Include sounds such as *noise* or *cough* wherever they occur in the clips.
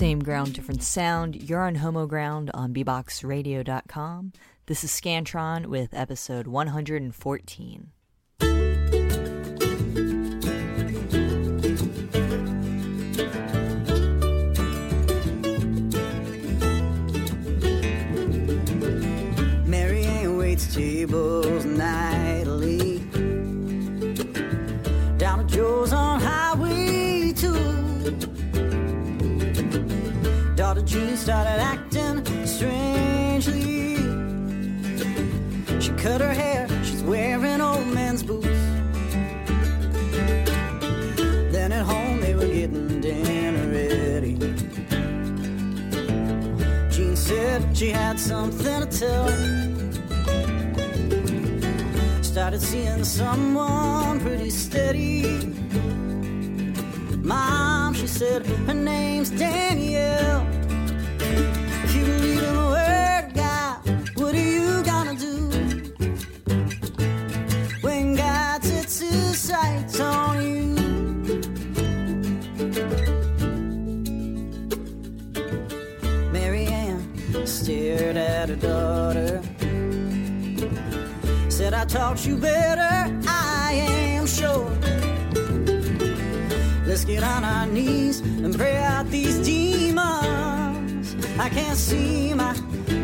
Same ground, different sound. You're on Homoground on beboxradio.com. This is Scantron with episode 114. Mary Ann waits tables nightly Jean started acting strangely. She cut her hair, she's wearing old man's boots. Then at home they were getting dinner ready. Jean said she had something to tell. Started seeing someone pretty steady. Mom, she said, her name's Danielle. Taught you better, I am sure. Let's get on our knees and pray out these demons. I can't see my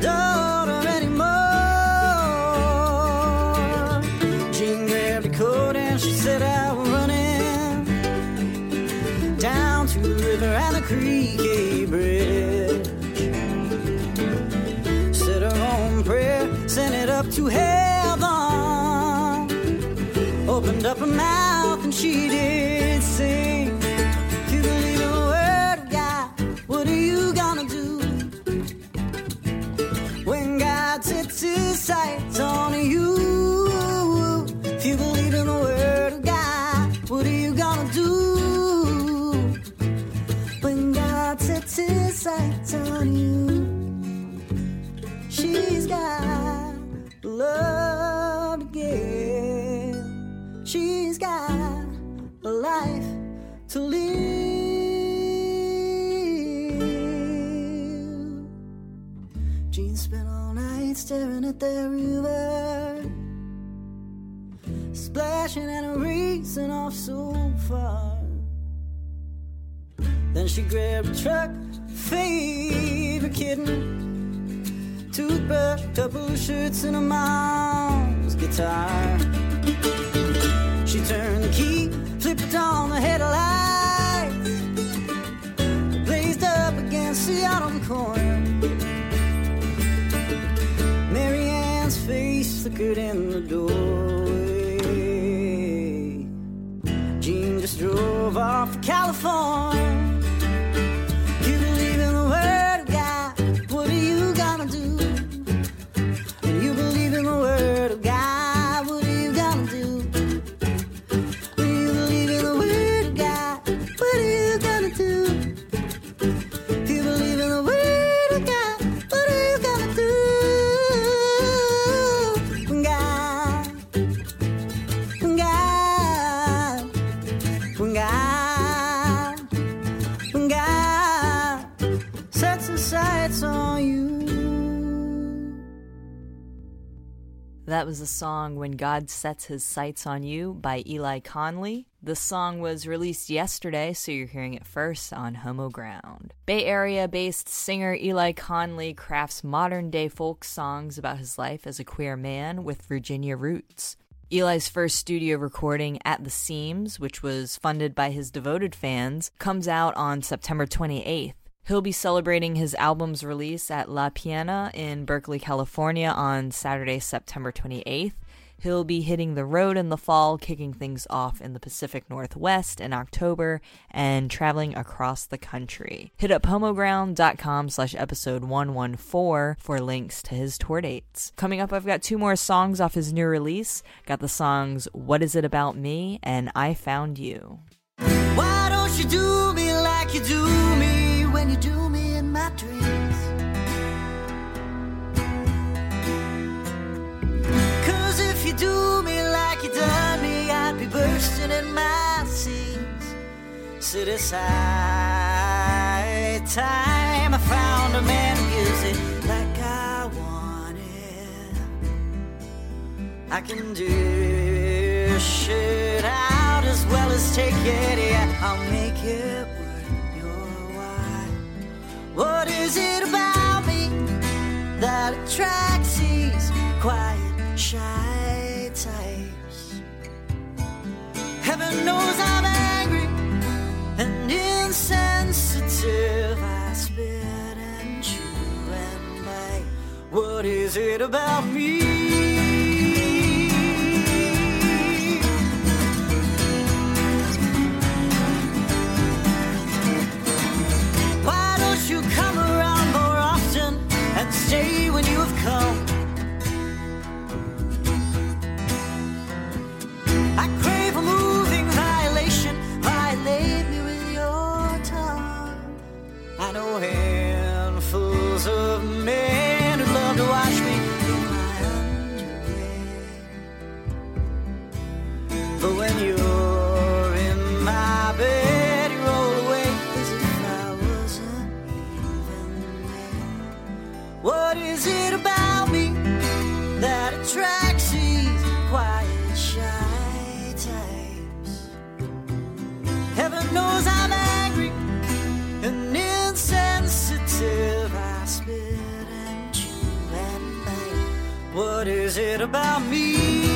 daughter anymore. Jean grabbed a coat and she set she did at that river, splashing and racing off so far. Then she grabbed a truck, favorite kitten, toothbrush, couple shirts, and a mom's guitar. She turned the key, flipped on the headlights, blazed up against the autumn corner. Flickered in the doorway. Jean just drove off for California. That was the song When God Sets His Sights on You by Eli Conley. The song was released yesterday, so you're hearing it first on Homoground. Bay Area based singer Eli Conley crafts modern day folk songs about his life as a queer man with Virginia roots. Eli's first studio recording, At the Seams, which was funded by his devoted fans, comes out on September 28th. He'll be celebrating his album's release at La Peña in Berkeley, California on Saturday, September 28th. He'll be hitting the road in the fall, kicking things off in the Pacific Northwest in October, and traveling across the country. Hit up homoground.com slash episode 114 for links to his tour dates. Coming up, I've got two more songs off his new release. Got the songs What Is It About Me and I Found You. Why don't you do me like you do? When you do me in my dreams. Cause if you do me like you done me, I'd be bursting in my seams. Set aside time, I found a man who gives it like I want it. I can do shit out as well as take it, yeah, I'll make it what is it about me that attracts these quiet, shy types? Heaven knows I'm angry and insensitive. I spit and chew and bite. What is it about me? Stay when you have come. I crave a moving violation. Violate me with your tongue. I know handfuls of men What is it about me that attracts these quiet, shy types? Heaven knows I'm angry and insensitive. I spit and chew and bite. What is it about me?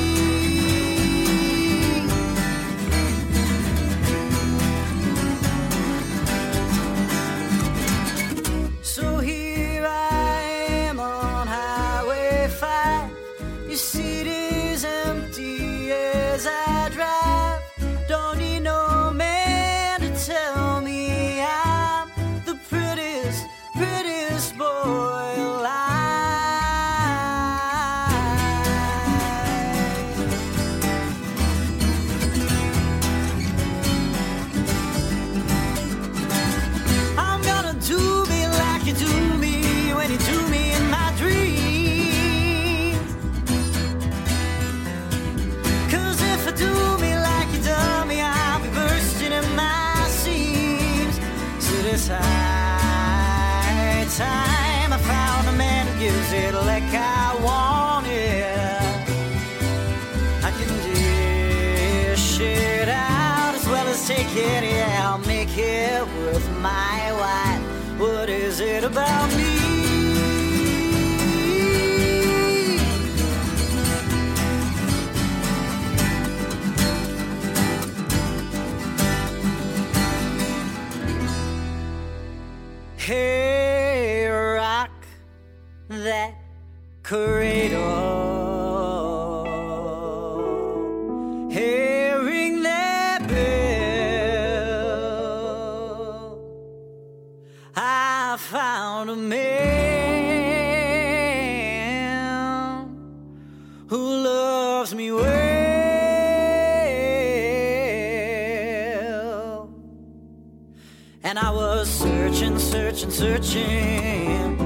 Searching,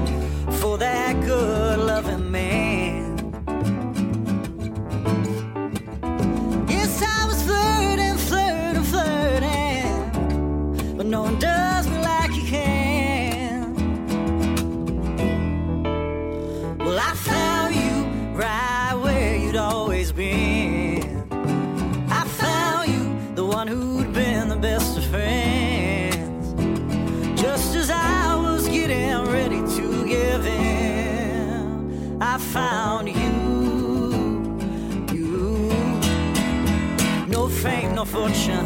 fortune.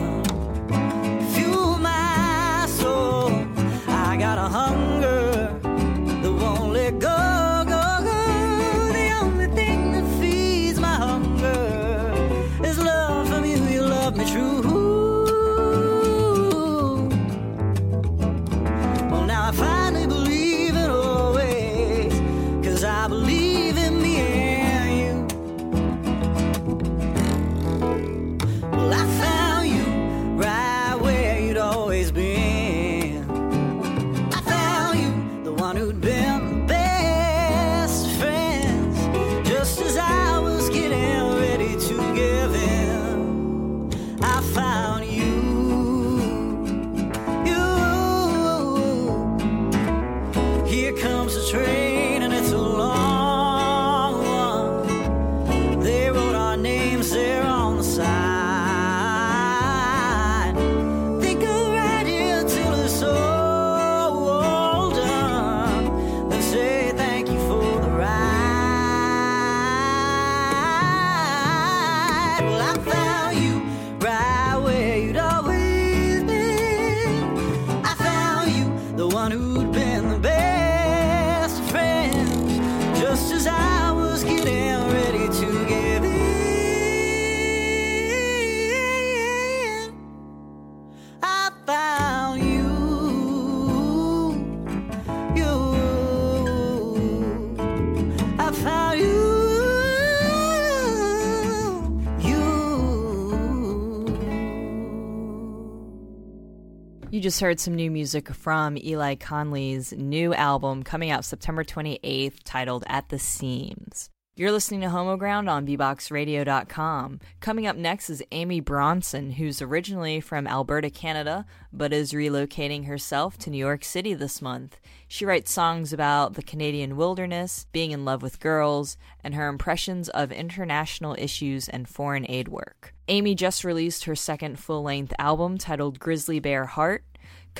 You just heard some new music from Eli Conley's new album coming out September 28th titled At the Seams. You're listening to Homoground on BeboxRadio.com. Coming up next is Amy Bronson, who's originally from Alberta, Canada, but is relocating herself to New York City this month. She writes songs about the Canadian wilderness, being in love with girls, and her impressions of international issues and foreign aid work. Amy just released her second full length album titled Grizzly Bear Heart.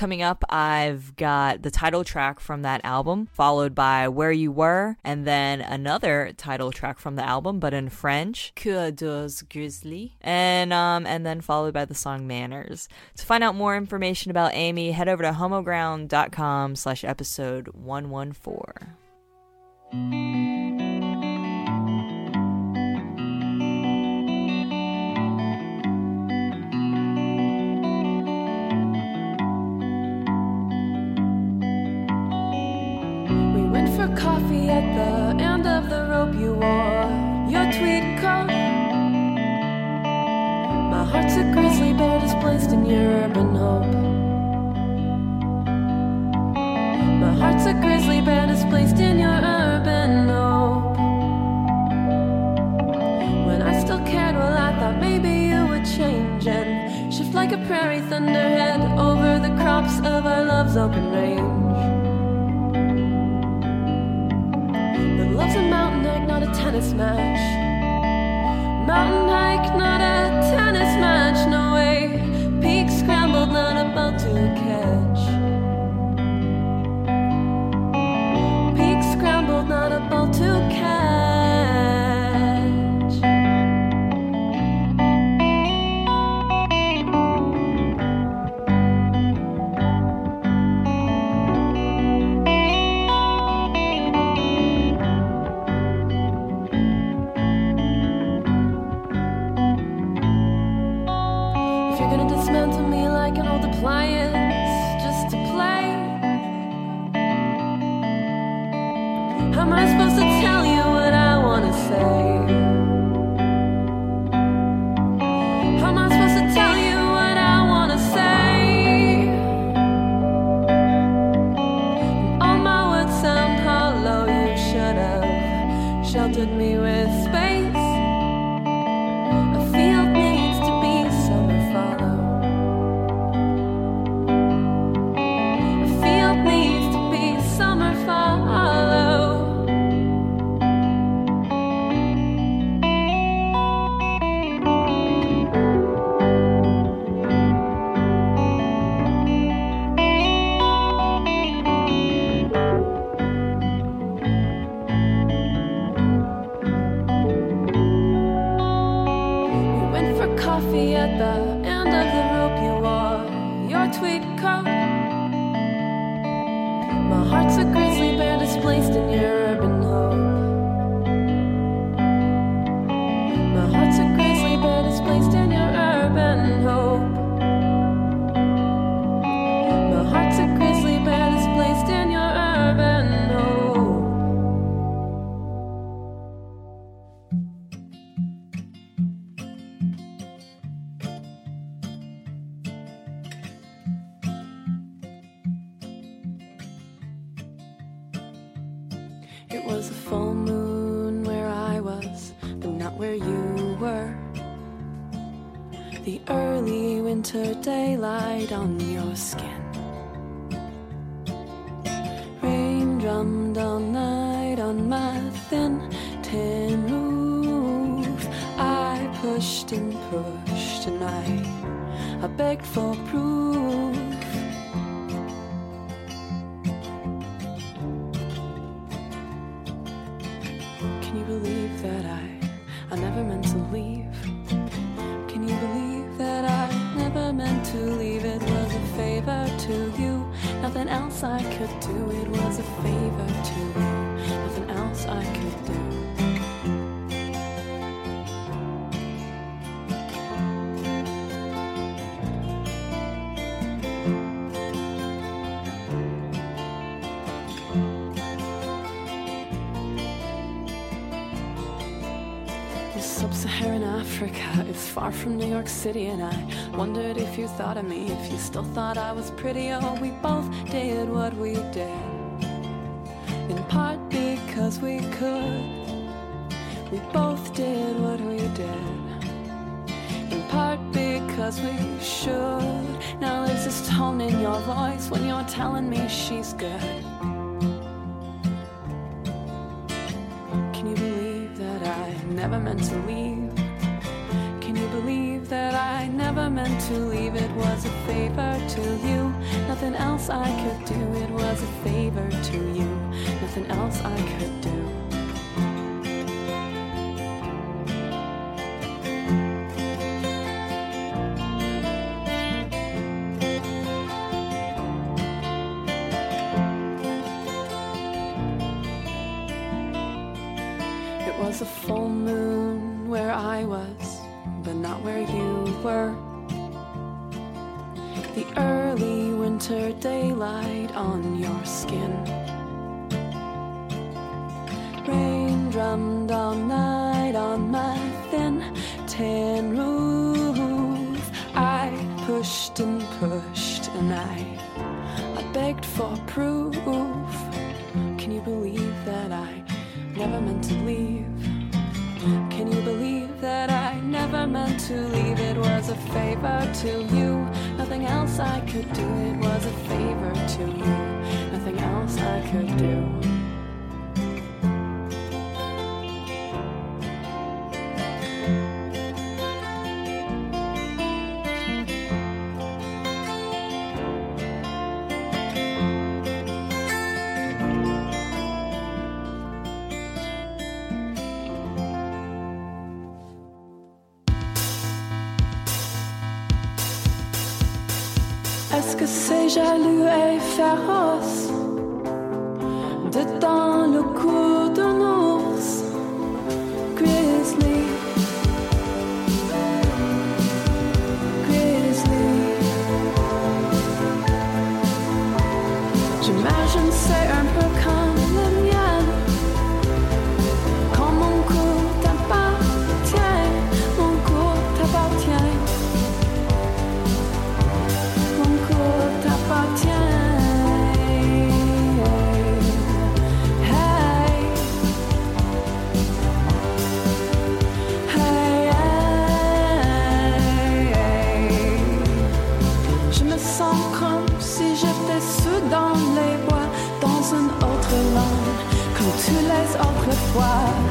Coming up, I've got the title track from that album, followed by Where You Were, and then another title track from the album, but in French, Cœur de Grizzly, and um, and then followed by the song Manners. To find out more information about Amy, head over to homoground.com slash episode 114. Coffee at the end of the rope you wore. Your tweed coat. My heart's a grizzly bear displaced in your urban hope. My heart's a grizzly bear displaced in your urban hope. When I still cared, well, I thought maybe you would change and shift like a prairie thunderhead over the crops of our love's open range. Tennis match. Mountain hike, not a tennis match, no way. Peak scrambled, not a boat to catch. placed in your thought of me, if you still thought I was pretty, oh, we both did what we did. In part because we could, we both did what we did. In part because we should. Now there's this tone in your voice when you're telling me she's good. Can you believe that I never meant to leave? that I never meant to leave. It was a favor to you. Nothing else I could do. It was a favor to you. Nothing else I could do. J'imagine c'est un peu comme le mien. 我。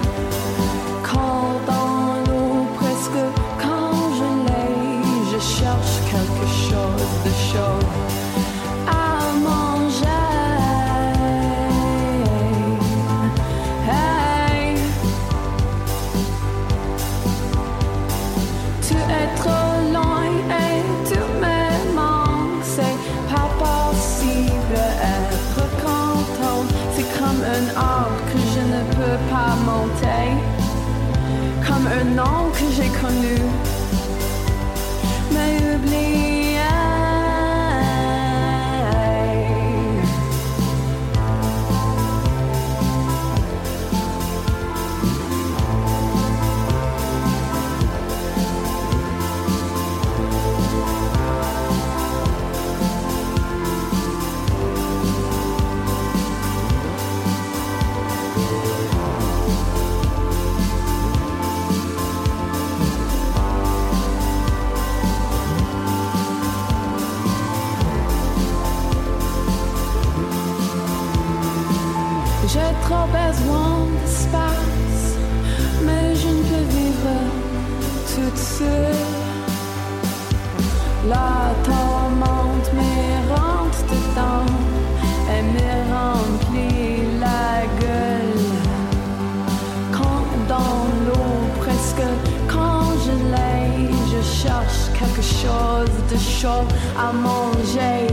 Chaud à manger.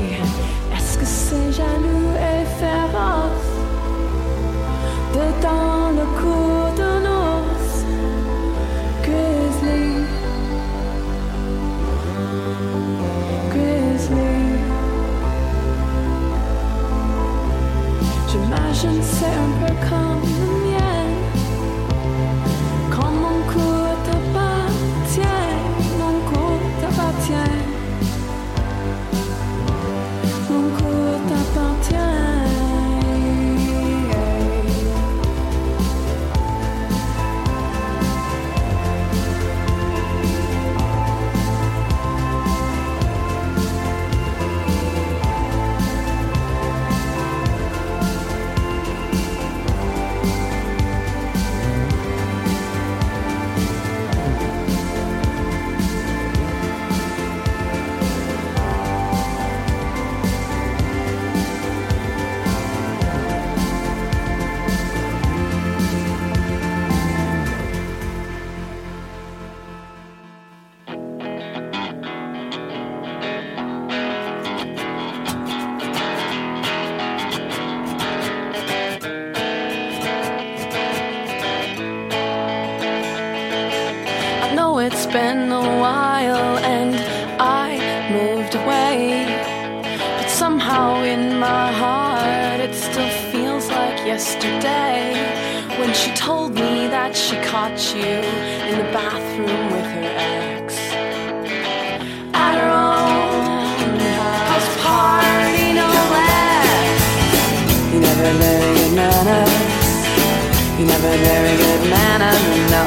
You very good manners, no.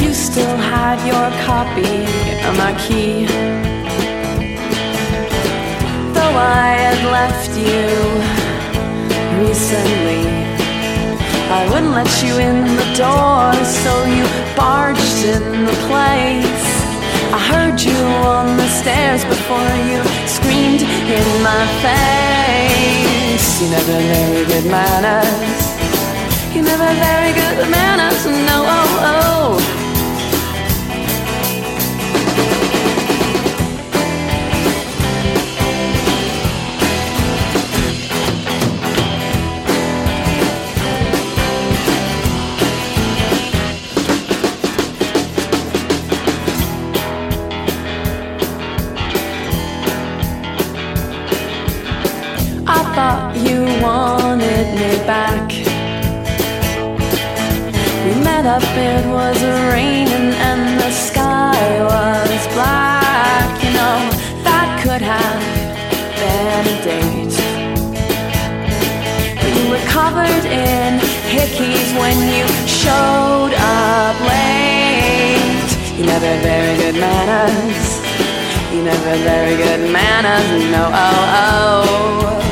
You still had your copy of my key. Though I had left you recently, I wouldn't let you in the door, so you barged in the place. I heard you on the stairs before you screamed in my face. You never very good manners. You never very good manners, no. Oh, oh. Up, it was raining and the sky was black. You know, that could have been a date. You were covered in hickeys when you showed up late. You never very good manners. You never very good manners, no, oh, oh.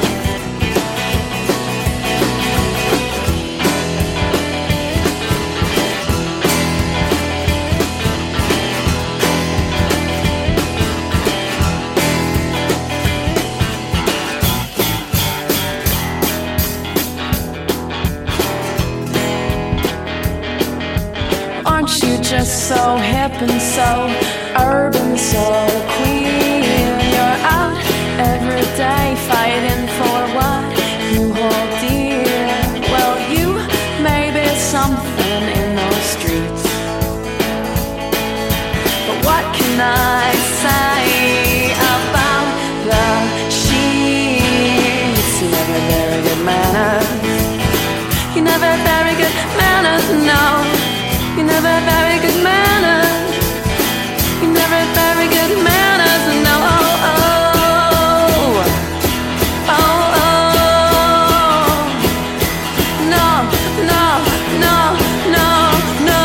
Aren't you just so hip and so urban, so queer? You're out every day fighting for what you hold dear. Well, you may be something in those streets. But what can I say about the sheets? You never very good manners. You never very good manners, no. You never very good manners. You never very good manners. Oh, oh. Oh, oh. No, no, no, no, no.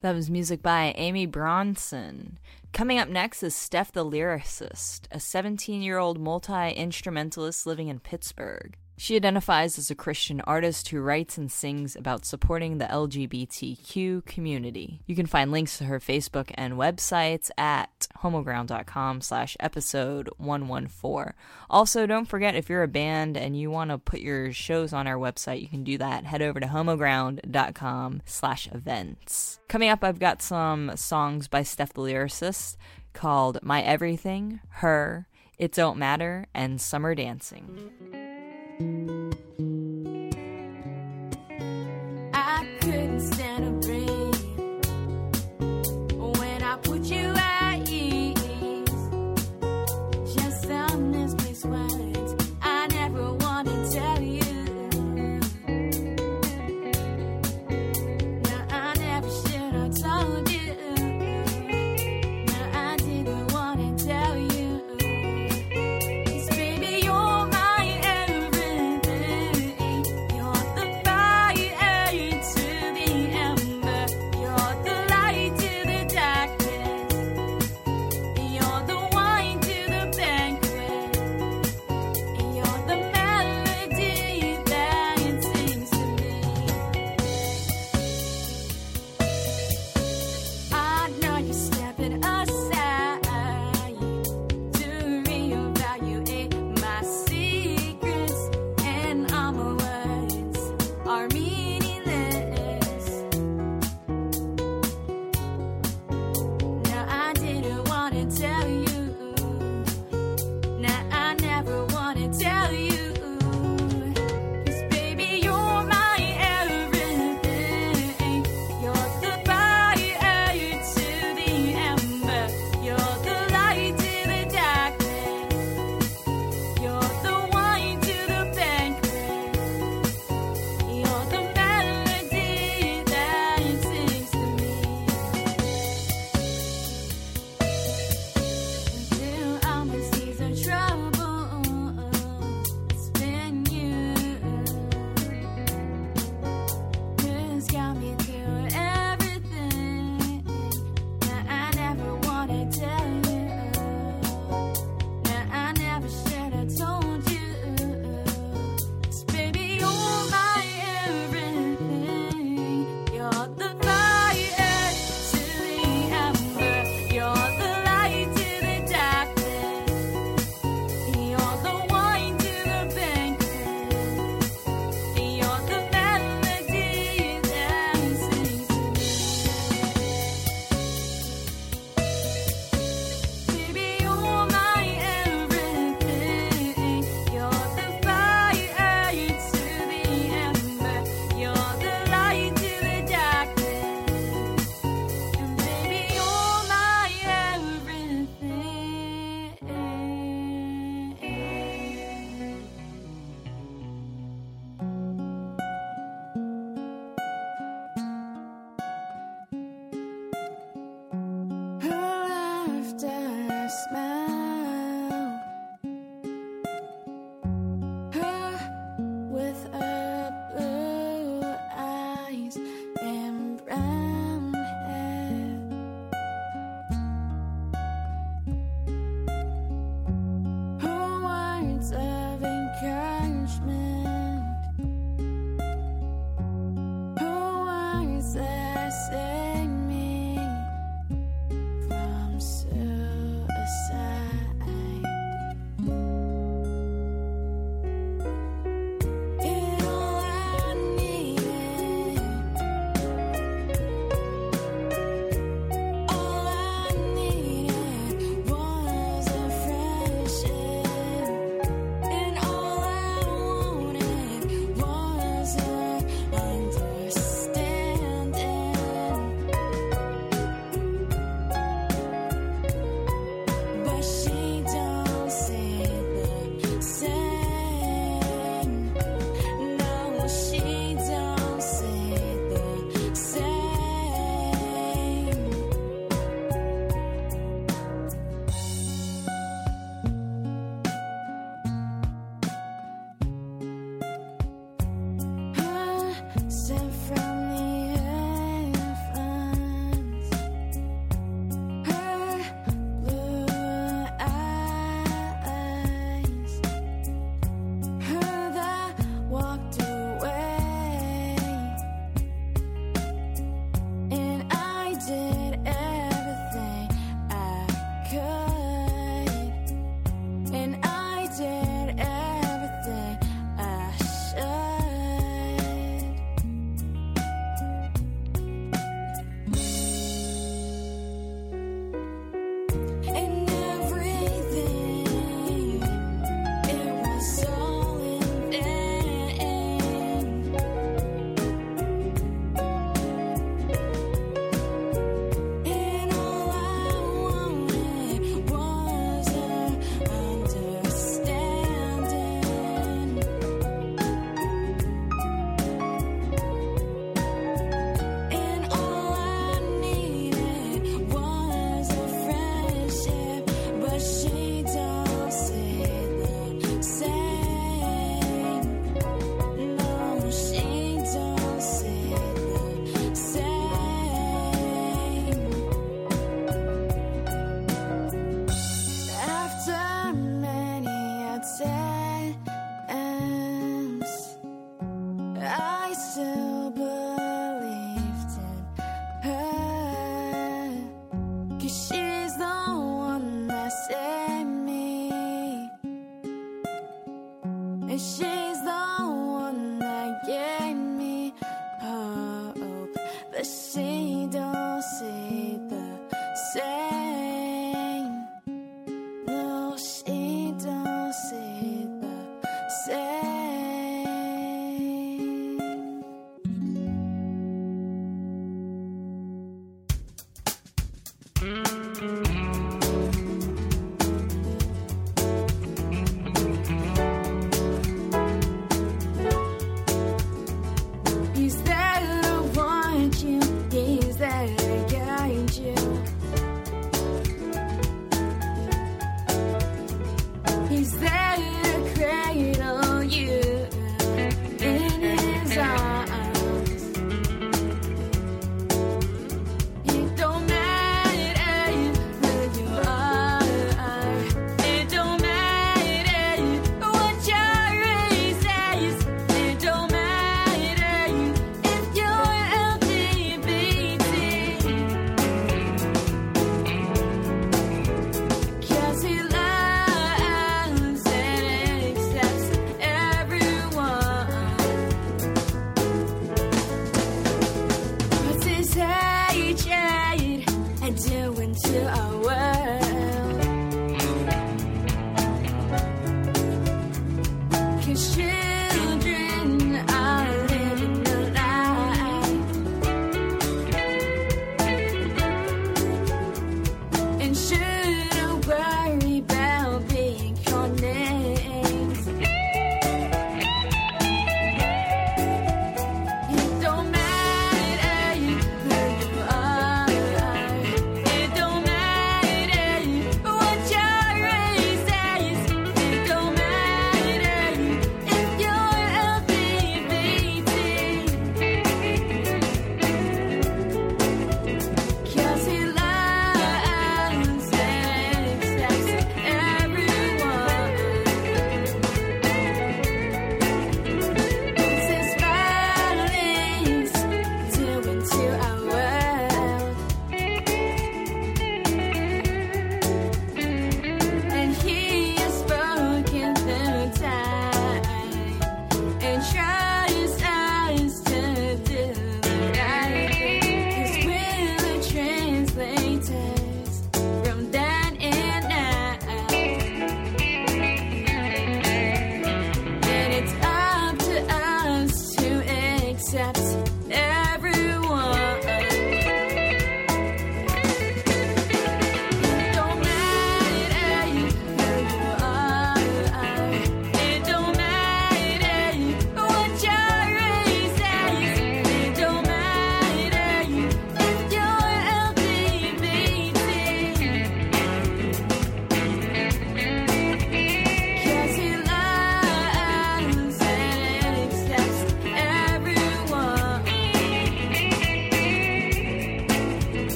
That was music by Amy Bronson. Coming up next is Steph the Lyricist, a 17 year old multi instrumentalist living in Pittsburgh. She identifies as a Christian artist who writes and sings about supporting the LGBTQ community. You can find links to her Facebook and websites at homoground.com slash episode 114. Also, don't forget if you're a band and you want to put your shows on our website, you can do that. Head over to homoground.com slash events. Coming up, I've got some songs by Steph the Lyricist called My Everything, Her, It Don't Matter, and Summer Dancing.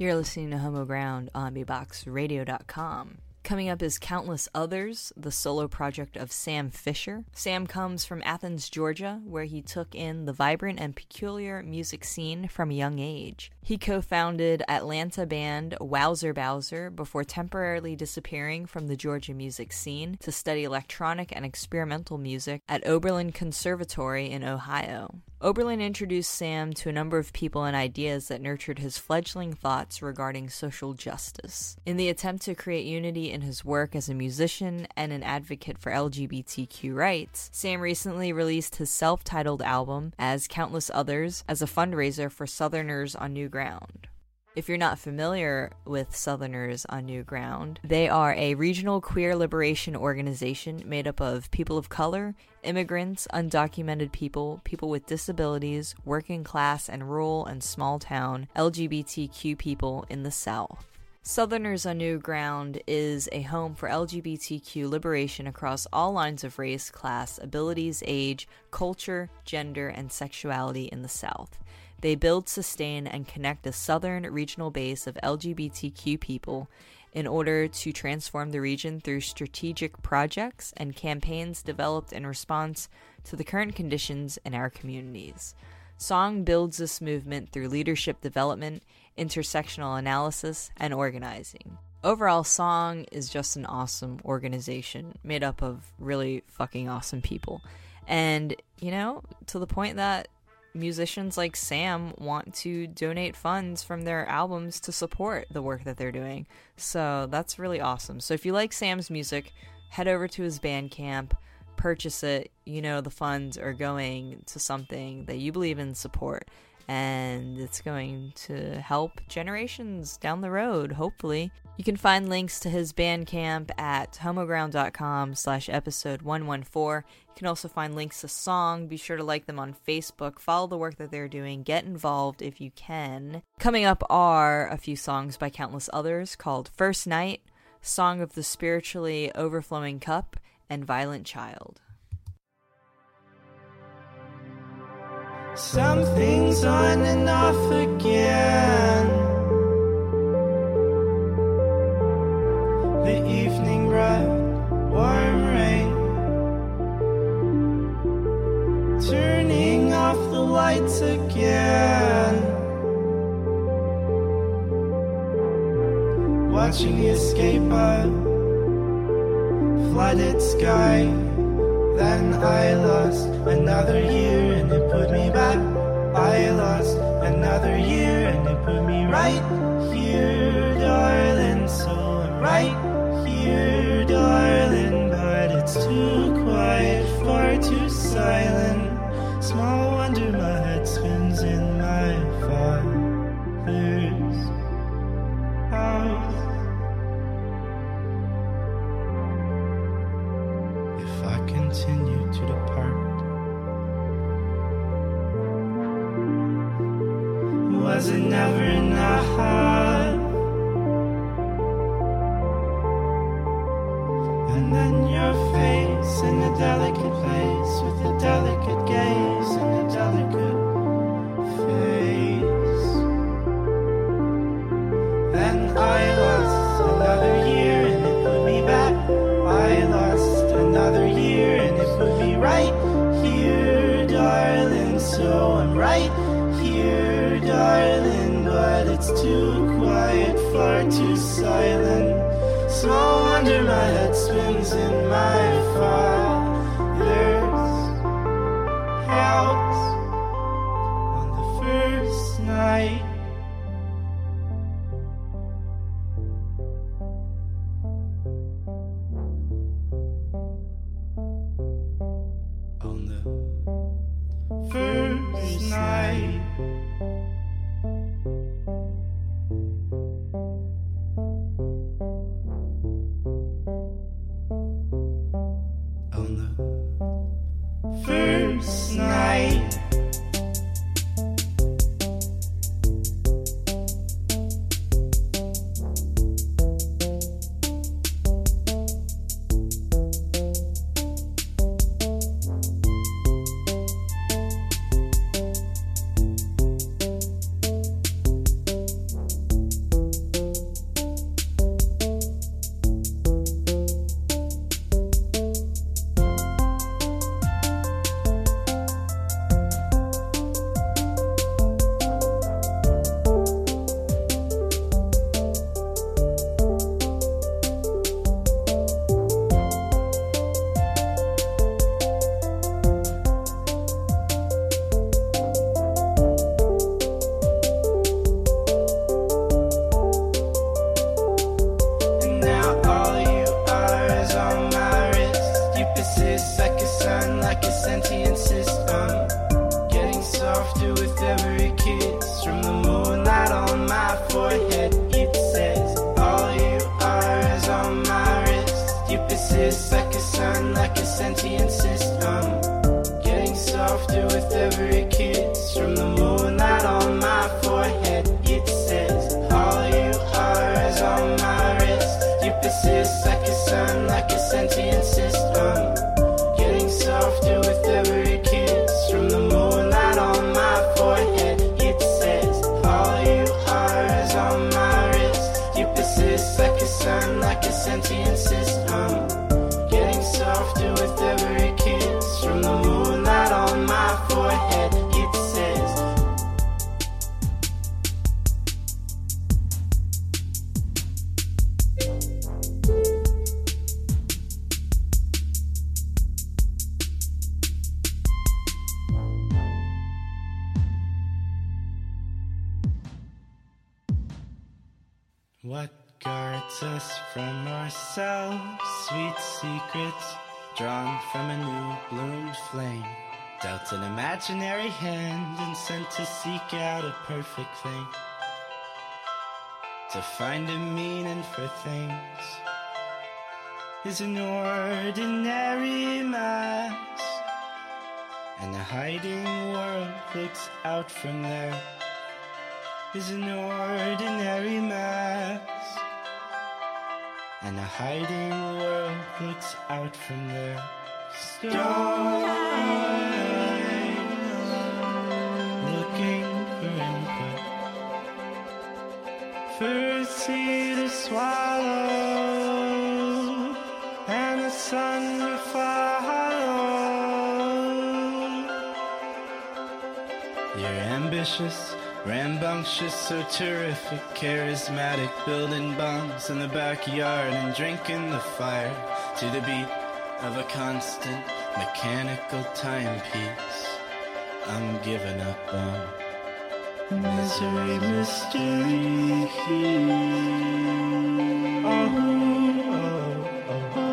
You're listening to Homoground on BeBoxRadio.com. Coming up is Countless Others, the solo project of Sam Fisher. Sam comes from Athens, Georgia, where he took in the vibrant and peculiar music scene from a young age. He co founded Atlanta band Wowzer Bowser before temporarily disappearing from the Georgia music scene to study electronic and experimental music at Oberlin Conservatory in Ohio. Oberlin introduced Sam to a number of people and ideas that nurtured his fledgling thoughts regarding social justice. In the attempt to create unity in his work as a musician and an advocate for LGBTQ rights, Sam recently released his self titled album, as countless others, as a fundraiser for Southerners on New Ground. If you're not familiar with Southerners on New Ground, they are a regional queer liberation organization made up of people of color, immigrants, undocumented people, people with disabilities, working class and rural and small town LGBTQ people in the South. Southerners on New Ground is a home for LGBTQ liberation across all lines of race, class, abilities, age, culture, gender, and sexuality in the South. They build, sustain, and connect a southern regional base of LGBTQ people in order to transform the region through strategic projects and campaigns developed in response to the current conditions in our communities. Song builds this movement through leadership development, intersectional analysis, and organizing. Overall, Song is just an awesome organization made up of really fucking awesome people. And, you know, to the point that musicians like Sam want to donate funds from their albums to support the work that they're doing. So that's really awesome. So if you like Sam's music, head over to his Bandcamp, purchase it. You know, the funds are going to something that you believe in support. And it's going to help generations down the road, hopefully. You can find links to his Bandcamp at homoground.com slash episode 114. You can also find links to Song. Be sure to like them on Facebook. Follow the work that they're doing. Get involved if you can. Coming up are a few songs by countless others called First Night, Song of the Spiritually Overflowing Cup, and Violent Child. Something's on and off again. The evening brought warm rain. Turning off the lights again. Watching the escape flooded sky. Then I lost another year and it put me back. I lost another year and it put me right here, darling. So I'm right here, darling. But it's too quiet, far too silent. Small wonder my head spins in my father's house. A delicate face, with a delicate gaze and a delicate face. Then I lost another year and it put me back. I lost another year and it put me right here, darling. So I'm right here, darling. But it's too quiet, far too silent. Small wonder my head spins in my father's on the first night. Persist like a sun, like a sentient system. Getting softer with every kiss from the moonlight on my forehead. It says all you are is on my wrist. You persist like a sun, like a sentient system. the perfect thing to find a meaning for things is an ordinary mass, and the hiding world looks out from there. Is an ordinary mass, and the hiding world looks out from there. Stone. and the sun will follow. You're ambitious, rambunctious, so terrific, charismatic, building bombs in the backyard and drinking the fire to the beat of a constant mechanical timepiece. I'm giving up on. Misery, mystery. Oh. oh, oh, oh.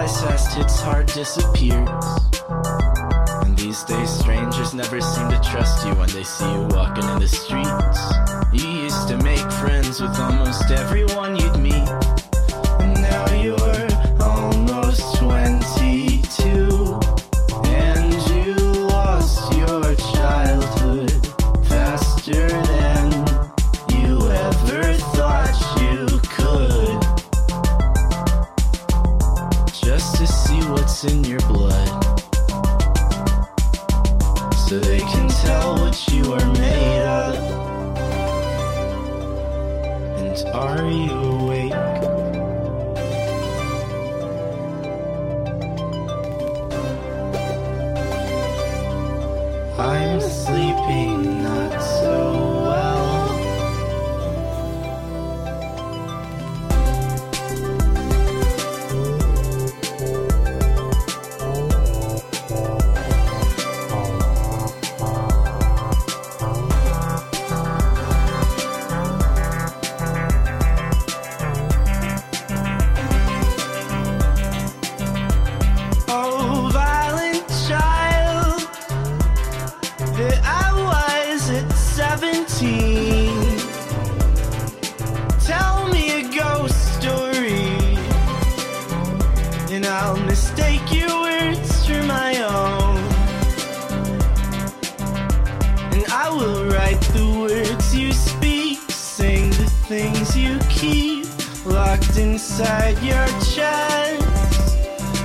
And it flies fast, hits hard, disappears. And these days, strangers never seem to trust you when they see you walking in the streets. You used to make friends with almost everyone you'd meet. Inside your chest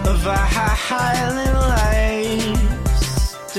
of a highland life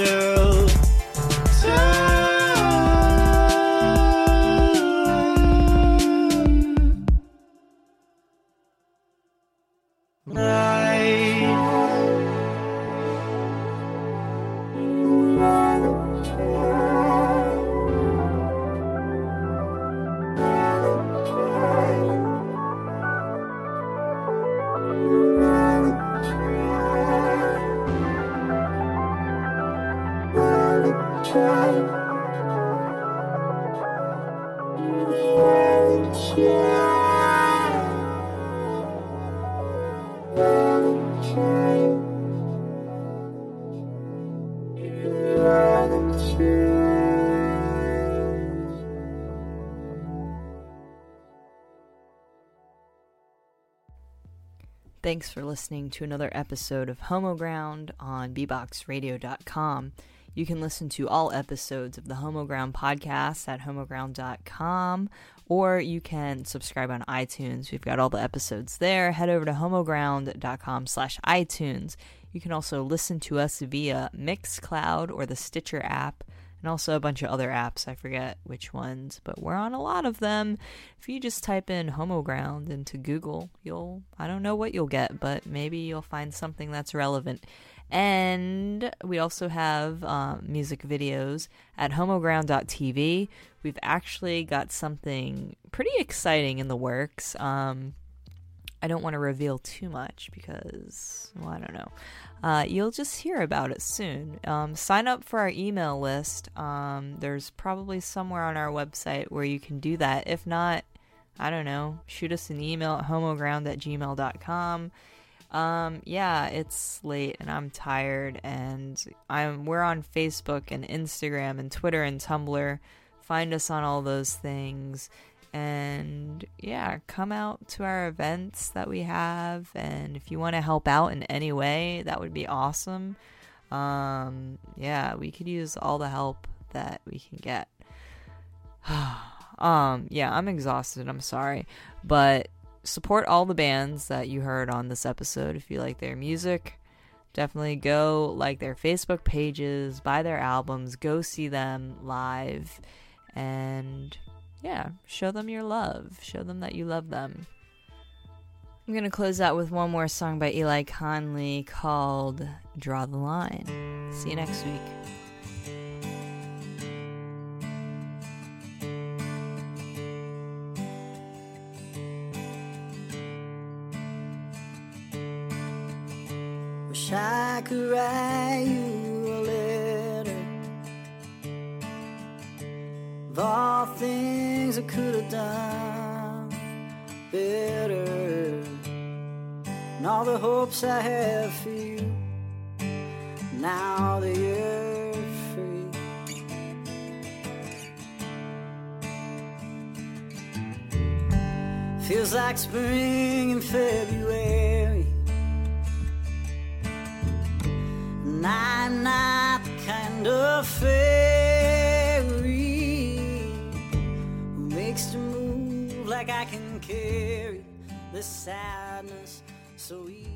Thanks for listening to another episode of Homoground on beboxradio.com. You can listen to all episodes of the Homoground podcast at homoground.com or you can subscribe on iTunes. We've got all the episodes there. Head over to homoground.com slash iTunes. You can also listen to us via Mixcloud or the Stitcher app and also a bunch of other apps. I forget which ones, but we're on a lot of them. If you just type in Homoground into Google, you'll, I don't know what you'll get, but maybe you'll find something that's relevant. And we also have um, music videos at homoground.tv. We've actually got something pretty exciting in the works. Um, I don't want to reveal too much because, well, I don't know. Uh, you'll just hear about it soon. Um, sign up for our email list. Um, there's probably somewhere on our website where you can do that. If not, I don't know, shoot us an email at homoground at gmail.com Um, yeah, it's late and I'm tired and I'm we're on Facebook and Instagram and Twitter and Tumblr. Find us on all those things. And yeah, come out to our events that we have and if you want to help out in any way, that would be awesome. Um, yeah, we could use all the help that we can get. *sighs* um, yeah, I'm exhausted. I'm sorry. But support all the bands that you heard on this episode if you like their music. Definitely go like their Facebook pages, buy their albums, go see them live, and yeah, show them your love. Show them that you love them. I'm going to close out with one more song by Eli Conley called Draw the Line. See you next week. Wish I could write you of all things I could have done better, and all the hopes I have for you. Now that you're free. Feels like spring in February. And I'm not the kind of fairy like I can carry the sadness so easily.